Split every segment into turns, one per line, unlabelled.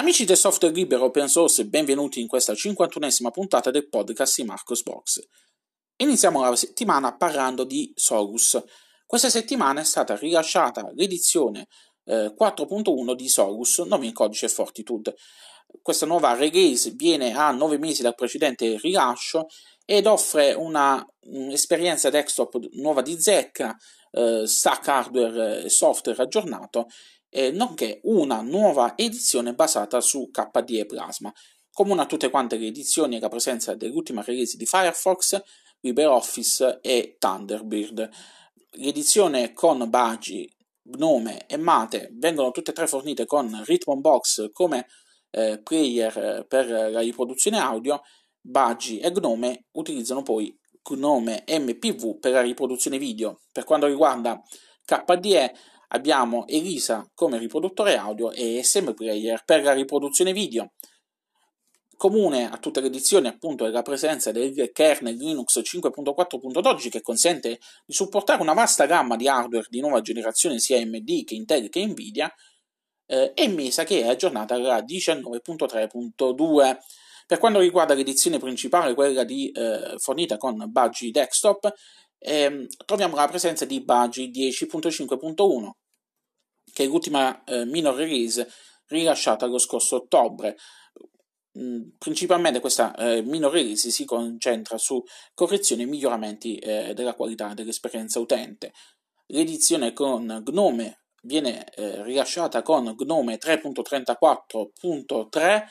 Amici del software libero open source, benvenuti in questa 51esima puntata del podcast di Marcos Box. Iniziamo la settimana parlando di Sorus. Questa settimana è stata rilasciata l'edizione eh, 4.1 di Sorus, nome in codice Fortitude. Questa nuova release viene a 9 mesi dal precedente rilascio ed offre una, un'esperienza desktop nuova di zecca, eh, stack hardware e software aggiornato eh, nonché una nuova edizione basata su KDE Plasma. Comune a tutte quante le edizioni è la presenza dell'ultima release di Firefox, LibreOffice e Thunderbird. L'edizione con Bagi, Gnome e Mate vengono tutte e tre fornite con Rhythmbox come eh, player per la riproduzione audio. Bagi e Gnome utilizzano poi Gnome MPV per la riproduzione video. Per quanto riguarda KDE, abbiamo Elisa come riproduttore audio e SM Player per la riproduzione video. Comune a tutte le edizioni appunto è la presenza del kernel Linux 5.4.12 che consente di supportare una vasta gamma di hardware di nuova generazione sia AMD che Intel che Nvidia eh, e Mesa che è aggiornata alla 19.3.2. Per quanto riguarda l'edizione principale, quella di, eh, fornita con Budgie Desktop, ehm, troviamo la presenza di Budgie 10.5.1 che è l'ultima eh, minor release rilasciata lo scorso ottobre. Mm, principalmente questa eh, minor release si concentra su correzioni e miglioramenti eh, della qualità dell'esperienza utente. L'edizione con Gnome viene eh, rilasciata con Gnome 3.34.3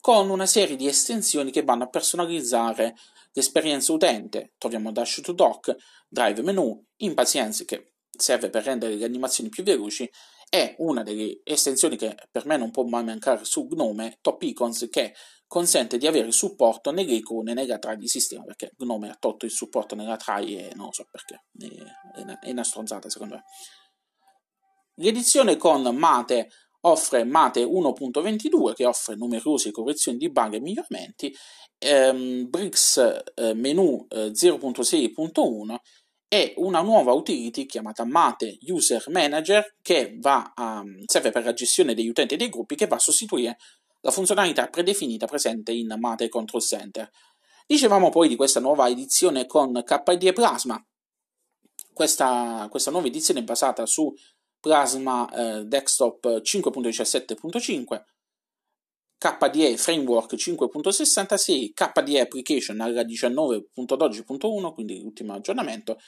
con una serie di estensioni che vanno a personalizzare l'esperienza utente. Troviamo Dash to Dock, Drive Menu, Impatience che serve per rendere le animazioni più veloci è una delle estensioni che per me non può mai mancare su Gnome, Top Icons, che consente di avere supporto nelle icone nella tray di sistema, perché Gnome ha tolto il supporto nella tray e non so perché, è una, è una stronzata secondo me. L'edizione con Mate offre Mate 1.22 che offre numerose correzioni di bug e miglioramenti, ehm, Bricks eh, menu eh, 0.6.1 è una nuova utility chiamata Mate User Manager che a, serve per la gestione degli utenti e dei gruppi che va a sostituire la funzionalità predefinita presente in Mate Control Center. Dicevamo poi di questa nuova edizione con KDE Plasma. Questa, questa nuova edizione è basata su Plasma eh, Desktop 5.17.5 KDE Framework 5.66, KDE Application alla 19.12.1, quindi l'ultimo aggiornamento,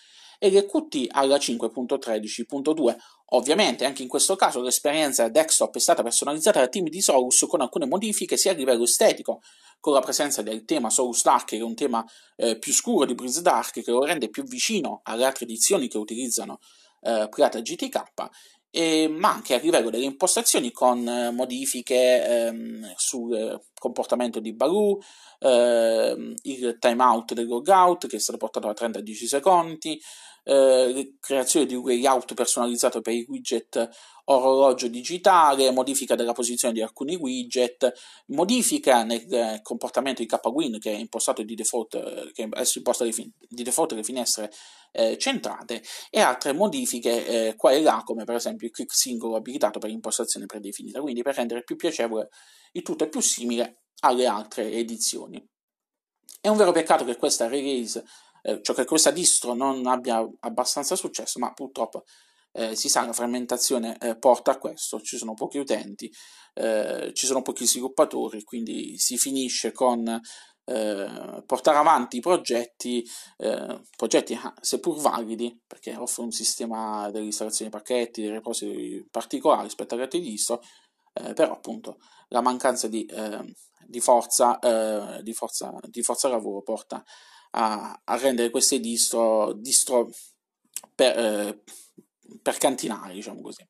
e l'EQT alla 5.13.2. Ovviamente anche in questo caso l'esperienza desktop è stata personalizzata dal team di Solus con alcune modifiche sia a livello estetico, con la presenza del tema Solus Dark, che è un tema eh, più scuro di Breeze Dark, che lo rende più vicino alle altre edizioni che utilizzano eh, Pirata GTK, e, ma anche a livello delle impostazioni con eh, modifiche ehm, sul eh, comportamento di Baloo, ehm, il timeout del logout che è stato portato da 30 a 10 secondi, eh, creazione di un layout personalizzato per i widget orologio digitale, modifica della posizione di alcuni widget, modifica nel eh, comportamento di KWin che è impostato di default, che è imposta di, fin- di default le finestre eh, centrate e altre modifiche eh, qua e là come per esempio il click singolo abilitato per impostazione predefinita, quindi per rendere più piacevole il tutto è più simile alle altre edizioni. È un vero peccato che questa release, eh, cioè che questa distro non abbia abbastanza successo, ma purtroppo eh, si sa, la frammentazione eh, porta a questo, ci sono pochi utenti, eh, ci sono pochi sviluppatori, quindi si finisce con eh, portare avanti i progetti, eh, progetti ah, seppur validi, perché offre un sistema di pacchetti, dei repository particolari rispetto agli altri distro, eh, però appunto la mancanza di, di, forza, di, forza, di forza lavoro porta a, a rendere queste distro, distro per, per cantinare, diciamo così.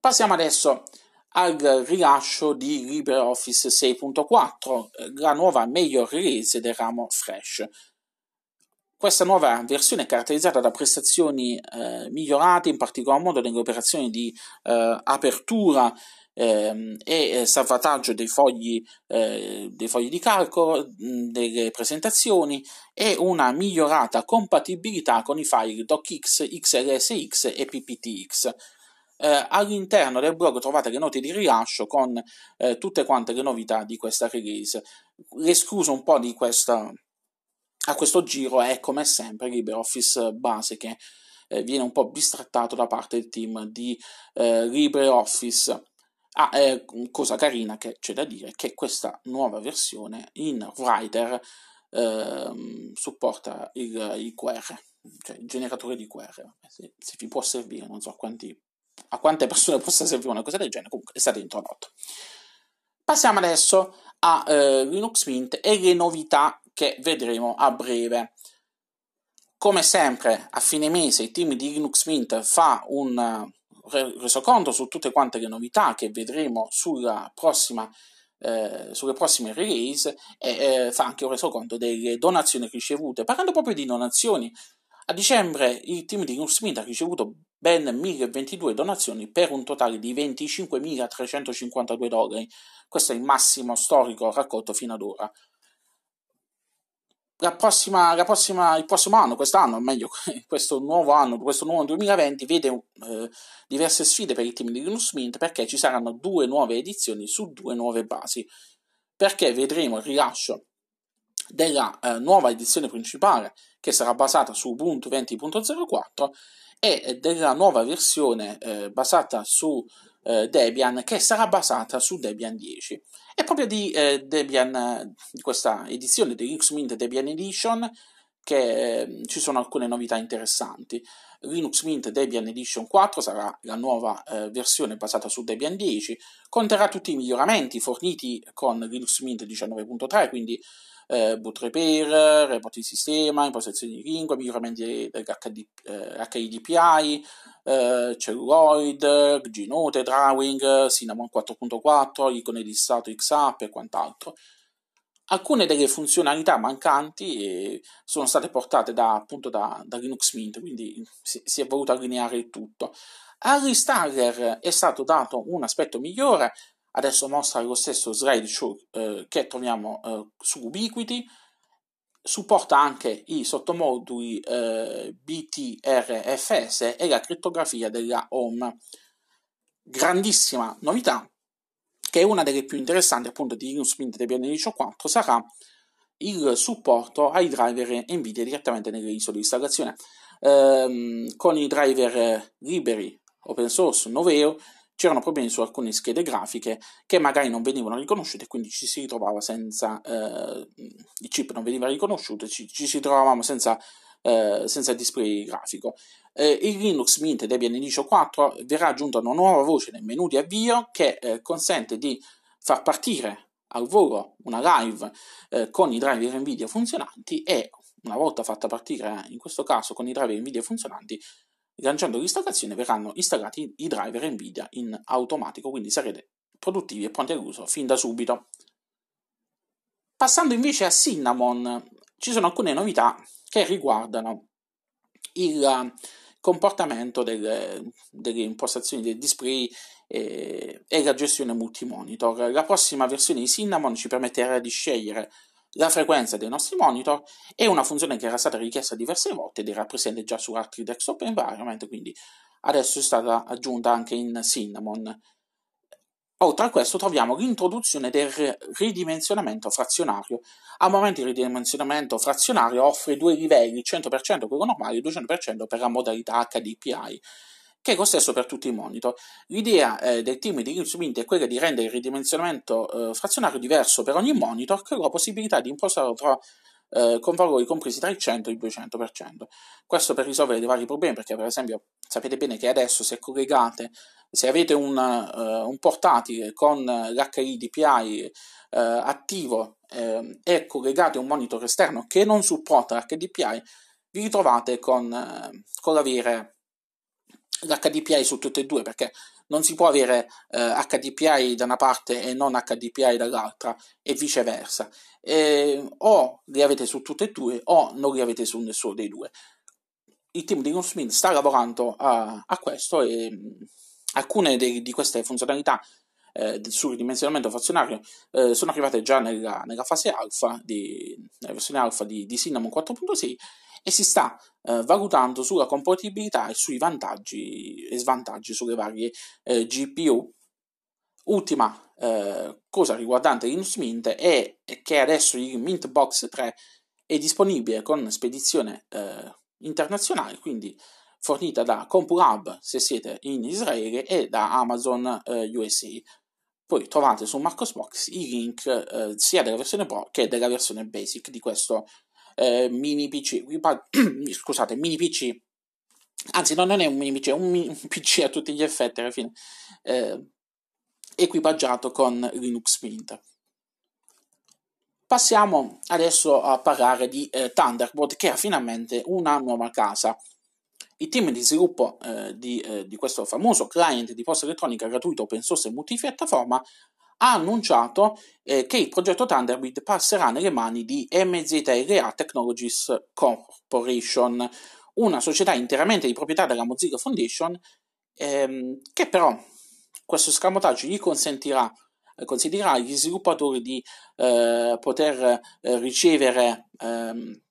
Passiamo adesso al rilascio di LibreOffice 6.4, la nuova major release del ramo Fresh. Questa nuova versione è caratterizzata da prestazioni eh, migliorate, in particolar modo nelle operazioni di eh, apertura ehm, e salvataggio dei fogli, eh, dei fogli di calcolo, delle presentazioni e una migliorata compatibilità con i file DocX, XLSX e PPTX. Eh, all'interno del blog trovate le note di rilascio con eh, tutte quante le novità di questa release. L'escluso un po' di questa, a questo giro è come sempre LibreOffice base che eh, viene un po' bistrattato da parte del team di eh, LibreOffice. Ah, eh, cosa carina che c'è da dire che questa nuova versione in Writer ehm, supporta il, il QR, cioè il generatore di QR. Se, se vi può servire, non so quanti a quante persone possa servire una cosa del genere, comunque è stato introdotto. Passiamo adesso a eh, Linux Mint e le novità che vedremo a breve. Come sempre, a fine mese il team di Linux Mint fa un uh, resoconto su tutte quante le novità che vedremo prossima, eh, sulle prossime release e eh, fa anche un resoconto delle donazioni ricevute. Parlando proprio di donazioni, a dicembre il team di Linux Mint ha ricevuto ben 1022 donazioni per un totale di 25.352 dollari. Questo è il massimo storico raccolto fino ad ora. La prossima, la prossima, il prossimo anno, quest'anno, o meglio, questo nuovo anno, questo nuovo 2020, vede eh, diverse sfide per il team di Linux Mint perché ci saranno due nuove edizioni su due nuove basi. Perché vedremo il rilascio della eh, nuova edizione principale che sarà basata su Ubuntu 20.04 e della nuova versione eh, basata su eh, Debian che sarà basata su Debian 10. E proprio di eh, Debian, di questa edizione di Linux Mint Debian Edition, che eh, ci sono alcune novità interessanti. Linux Mint Debian Edition 4 sarà la nuova eh, versione basata su Debian 10, conterrà tutti i miglioramenti forniti con Linux Mint 19.3, quindi eh, boot repair, report di sistema, impostazioni di lingua, miglioramenti dell'HD, eh, eh, Celluloid, Gnote, Drawing, Cinnamon 4.4, icone di stato XApp e quant'altro. Alcune delle funzionalità mancanti eh, sono state portate da, appunto da, da Linux Mint, quindi si, si, è voluto allineare il tutto. All'installer è stato dato un aspetto migliore, adesso mostra lo stesso slideshow eh, che troviamo eh, su Ubiquiti, supporta anche i sottomoduli eh, BTRFS e la crittografia della Home. Grandissima novità, che è una delle più interessanti appunto di Linux Mint Debian 4, sarà il supporto ai driver NVIDIA direttamente nelle isole di installazione. Ehm, con i driver liberi open source Noveo c'erano problemi su alcune schede grafiche che magari non venivano riconosciute, quindi ci si ritrovava senza eh, il chip non veniva riconosciuto, ci, ci si trovavamo senza, eh, senza display grafico. Eh, il Linux Mint Debian Edition 4 verrà aggiunta una nuova voce nel menu di avvio che eh, consente di far partire al volo una live eh, con i driver Nvidia funzionanti e una volta fatta partire in questo caso con i driver Nvidia funzionanti Lanciando l'installazione verranno installati i driver Nvidia in automatico, quindi sarete produttivi e pronti all'uso fin da subito. Passando invece a Cinnamon, ci sono alcune novità che riguardano il comportamento delle, delle impostazioni del display e, e la gestione multimonitor. La prossima versione di Cinnamon ci permetterà di scegliere la frequenza dei nostri monitor è una funzione che era stata richiesta diverse volte ed era presente già su altri desktop environment, quindi adesso è stata aggiunta anche in Cinnamon. Oltre a questo troviamo l'introduzione del ridimensionamento frazionario. Al momento il ridimensionamento frazionario offre due livelli, 100% quello normale e 200% per la modalità HDPI che è lo stesso per tutti i monitor. L'idea eh, del team di Linux Mint è quella di rendere il ridimensionamento eh, frazionario diverso per ogni monitor, con la possibilità di impostarlo tra, eh, con valori compresi tra il 100 e il 200%. Questo per risolvere dei vari problemi, perché per esempio sapete bene che adesso se collegate, se avete un, uh, un portatile con l'HDPI uh, attivo uh, e collegate un monitor esterno che non supporta l'HDPI, vi ritrovate con, con l'avere l'HDPI su tutte e due perché non si può avere eh, HDPI da una parte e non HDPI dall'altra e viceversa. E, o li avete su tutte e due o non li avete su nessuno dei due. Il team di Gunsmith sta lavorando a, a questo e mh, alcune de, di queste funzionalità eh, sul ridimensionamento frazionario eh, sono arrivate già nella, nella fase alfa, di, nella versione alfa di, di Cinnamon 4.6 e si sta eh, valutando sulla compatibilità e sui vantaggi e svantaggi sulle varie eh, GPU. Ultima eh, cosa riguardante Linux Mint è che adesso il Mint Box 3 è disponibile con spedizione eh, internazionale, quindi fornita da CompuLab se siete in Israele e da Amazon eh, USA. Poi trovate su Marcosbox i link eh, sia della versione Pro che della versione Basic di questo eh, mini PC. Scusate, mini PC. Anzi, no, non è un mini PC, è un, mini, PC a tutti gli effetti alla fine. Eh, equipaggiato con Linux Mint. Passiamo adesso a parlare di eh, Thunderbolt che ha finalmente una nuova casa. Il team di sviluppo eh, di, eh, di, questo famoso client di posta elettronica gratuito open source e multipiattaforma ha annunciato eh, che il progetto Thunderbird passerà nelle mani di MZLA Technologies Corporation, una società interamente di proprietà della Mozilla Foundation, ehm, che però questo scamotaggio gli consentirà, consentirà agli sviluppatori di eh, poter eh, ricevere ehm,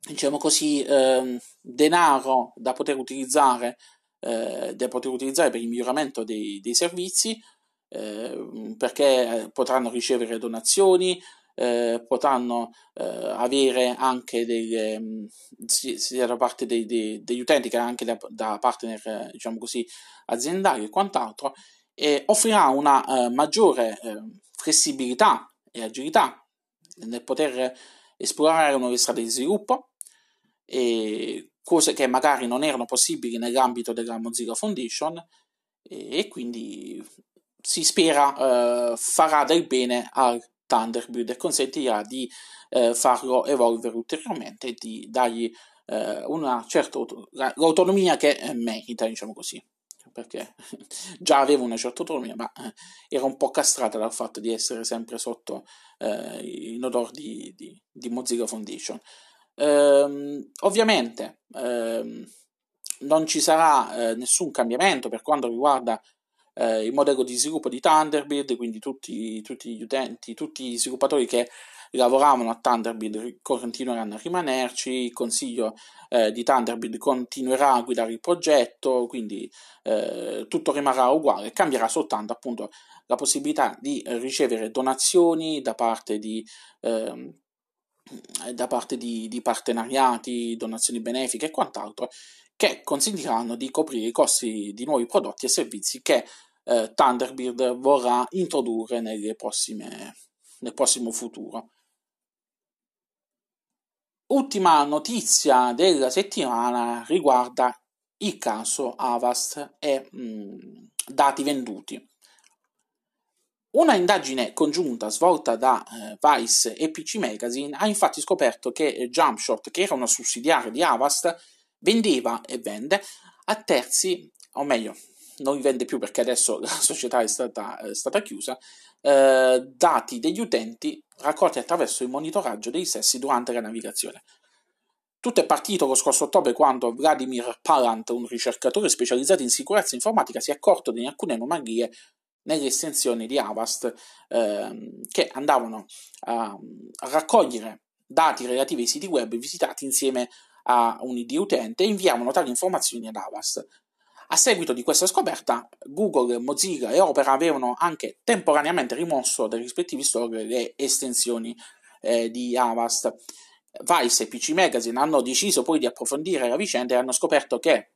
diciamo così, eh, denaro da poter utilizzare, eh, da poter utilizzare per il miglioramento dei, dei servizi, eh, perché potranno ricevere donazioni, eh, potranno eh, avere anche delle, mm, sia da parte dei, dei, degli utenti che anche da, da partner diciamo così, aziendali e quant'altro, e offrirà una eh, maggiore flessibilità e agilità nel poter esplorare nuove strade di sviluppo, cose che magari non erano possibili nell'ambito della Mozilla Foundation e, e quindi si spera eh, farà del bene al Thunderbird e consentirà di eh, farlo evolvere ulteriormente e di dargli eh, una certa l'autonomia che eh, merita, diciamo così perché già aveva una certa autonomia, ma eh, era un po' castrata dal fatto di essere sempre sotto eh, in odore di, di, di Mozilla Foundation. Ehm, ovviamente ehm, non ci sarà eh, nessun cambiamento per quanto riguarda eh, il modello di sviluppo di Thunderbird, quindi tutti, tutti, gli utenti, tutti gli sviluppatori che lavoravano a Thunderbird continueranno a rimanerci, il consiglio eh, di Thunderbird continuerà a guidare il progetto, quindi eh, tutto rimarrà uguale, cambierà soltanto appunto la possibilità di ricevere donazioni da parte di eh, da parte di, di, partenariati, donazioni benefiche e quant'altro, che consentiranno di coprire i costi di nuovi prodotti e servizi che eh, Thunderbird vorrà introdurre prossime, nel prossimo futuro. Ultima notizia della settimana riguarda il caso Avast e mh, mm, dati venduti. Una indagine congiunta svolta da eh, Vice e PC Magazine ha infatti scoperto che eh, Jumpshot, che era una sussidiaria di Avast, vendeva e vende a terzi, o meglio, non vende più perché adesso la società è stata, è stata chiusa, eh, dati degli utenti raccolti attraverso il monitoraggio dei sessi durante la navigazione. Tutto è partito lo scorso ottobre quando Vladimir Palant, un ricercatore specializzato in sicurezza informatica, si è accorto di alcune anomalie nelle estensioni di Avast ehm, che andavano a, a, raccogliere dati relativi ai siti web visitati insieme a un ID utente e inviavano tali informazioni ad Avast. A seguito di questa scoperta, Google, Mozilla e Opera avevano anche temporaneamente rimosso dai rispettivi store le estensioni eh, di Avast. Vice e PC Magazine hanno deciso poi di approfondire la vicenda e hanno scoperto che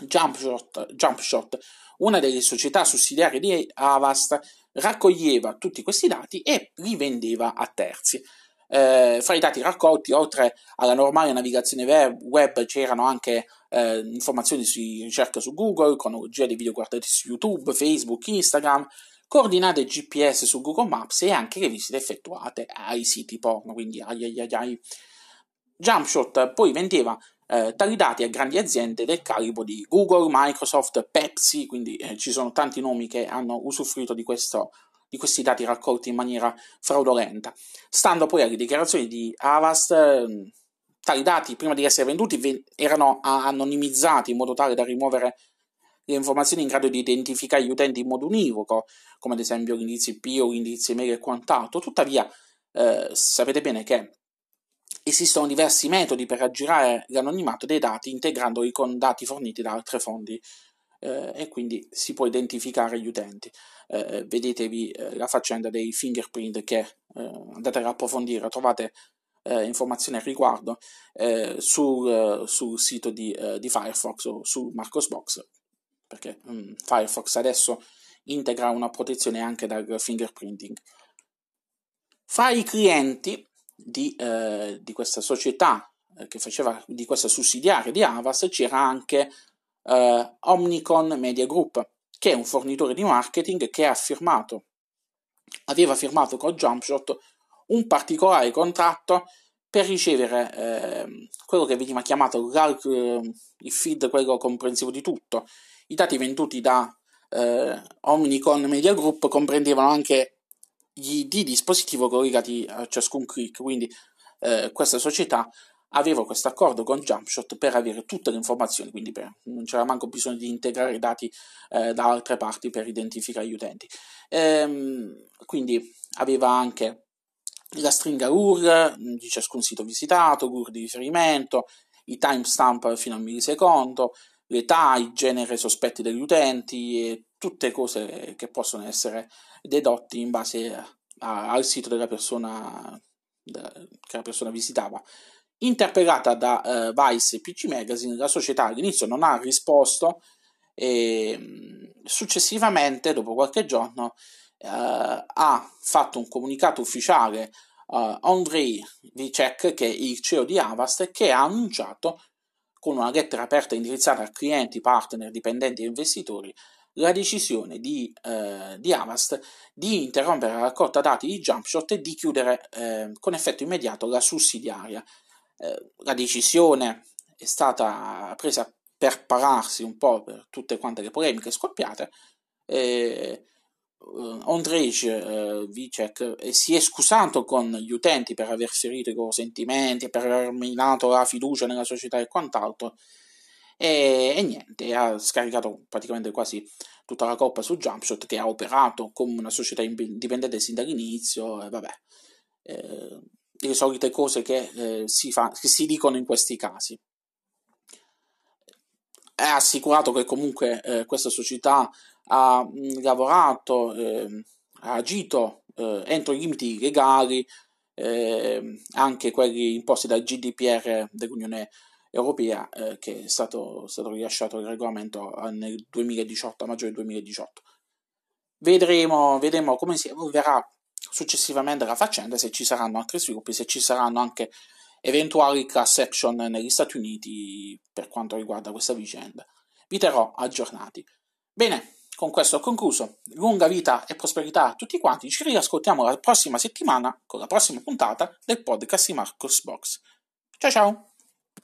Jumpshot, Jumpshot una delle società sussidiarie di Avast raccoglieva tutti questi dati e li vendeva a terzi. Eh, fra i dati raccolti, oltre alla normale navigazione web, c'erano anche eh, informazioni su ricerca su Google, cronologia dei video guardati su YouTube, Facebook, Instagram, coordinate GPS su Google Maps e anche le visite effettuate ai siti porno, quindi ai ai ai ai. Jumpshot poi vendeva eh, tali dati a grandi aziende del calibro di Google, Microsoft, Pepsi, quindi eh, ci sono tanti nomi che hanno usufruito di, questo, di, questi dati raccolti in maniera fraudolenta. Stando poi alle dichiarazioni di Avast, eh, tali dati prima di essere venduti erano anonimizzati in modo tale da rimuovere le informazioni in grado di identificare gli utenti in modo univoco, come ad esempio l'indirizzo IP o l'indirizzo email e quant'altro. Tuttavia, eh, sapete bene che esistono diversi metodi per aggirare l'anonimato dei dati integrandoli con dati forniti da altre fonti eh, e quindi si può identificare gli utenti. Eh, vedetevi eh, la faccenda dei fingerprint che eh, andate ad approfondire, trovate eh, informazioni al riguardo eh, sul, sul, sito di, di, Firefox o su Marcosbox, perché mh, mm, Firefox adesso integra una protezione anche dal fingerprinting. Fra i clienti di, di questa società che faceva di questa sussidiaria di Avast c'era anche eh, Omnicon Media Group, che è un fornitore di marketing che ha firmato, aveva firmato con Jumpshot un particolare contratto per ricevere eh, quello che veniva chiamato eh, il feed, quello comprensivo di tutto. I dati venduti da eh, Omnicon Media Group comprendevano anche gli ID dispositivo collegati a ciascun click, quindi eh, questa società avevo questo accordo con Jumpshot per avere tutte le informazioni, quindi per, non c'era manco bisogno di integrare i dati eh, da altre parti per identificare gli utenti. Ehm, quindi aveva anche la stringa URL di ciascun sito visitato, l'URL di riferimento, i timestamp fino al millisecondo, l'età, il genere sospetti degli utenti e tutte cose che possono essere dedotti in base a, a, al sito della persona da, che la persona visitava. Interpellata da uh, Vice e PC Magazine, la società all'inizio non ha risposto e successivamente, dopo qualche giorno, ha fatto un comunicato ufficiale uh, Andrei Vicek, che è il CEO di Avast, che ha annunciato con una lettera aperta indirizzata a clienti, partner, dipendenti e investitori la decisione di, eh, di, Avast di interrompere la raccolta dati di Jumpshot e di chiudere eh, con effetto immediato la sussidiaria eh, la decisione è stata presa per pararsi un po' per tutte quante le polemiche scoppiate. E, uh, Ondrej uh, Vicek eh, si è scusato con gli utenti per aver ferito i loro sentimenti, per aver minato la fiducia nella società e quant'altro. E, e, niente, ha scaricato praticamente quasi tutta la colpa su Jumpshot che ha operato come una società indipendente sin dall'inizio. E vabbè. Eh, le solite cose che, eh, si, fa, che si dicono in questi casi. È assicurato che comunque eh, questa società ha mh, lavorato, eh, ha agito eh, entro i limiti legali, ehm, anche quelli imposti dal GDPR dell'Unione Europea, eh, che è stato, stato rilasciato il regolamento nel 2018, a maggio del 2018. Vedremo, vedremo come si evolverà successivamente alla faccenda se ci saranno altri sviluppi, se ci saranno anche eventuali class action negli Stati Uniti per quanto riguarda questa vicenda. Vi terrò aggiornati. Bene, con questo ho concluso. Lunga vita e prosperità a tutti quanti. Ci riascoltiamo la prossima settimana con la prossima puntata del podcast di Marcos Box. Ciao ciao!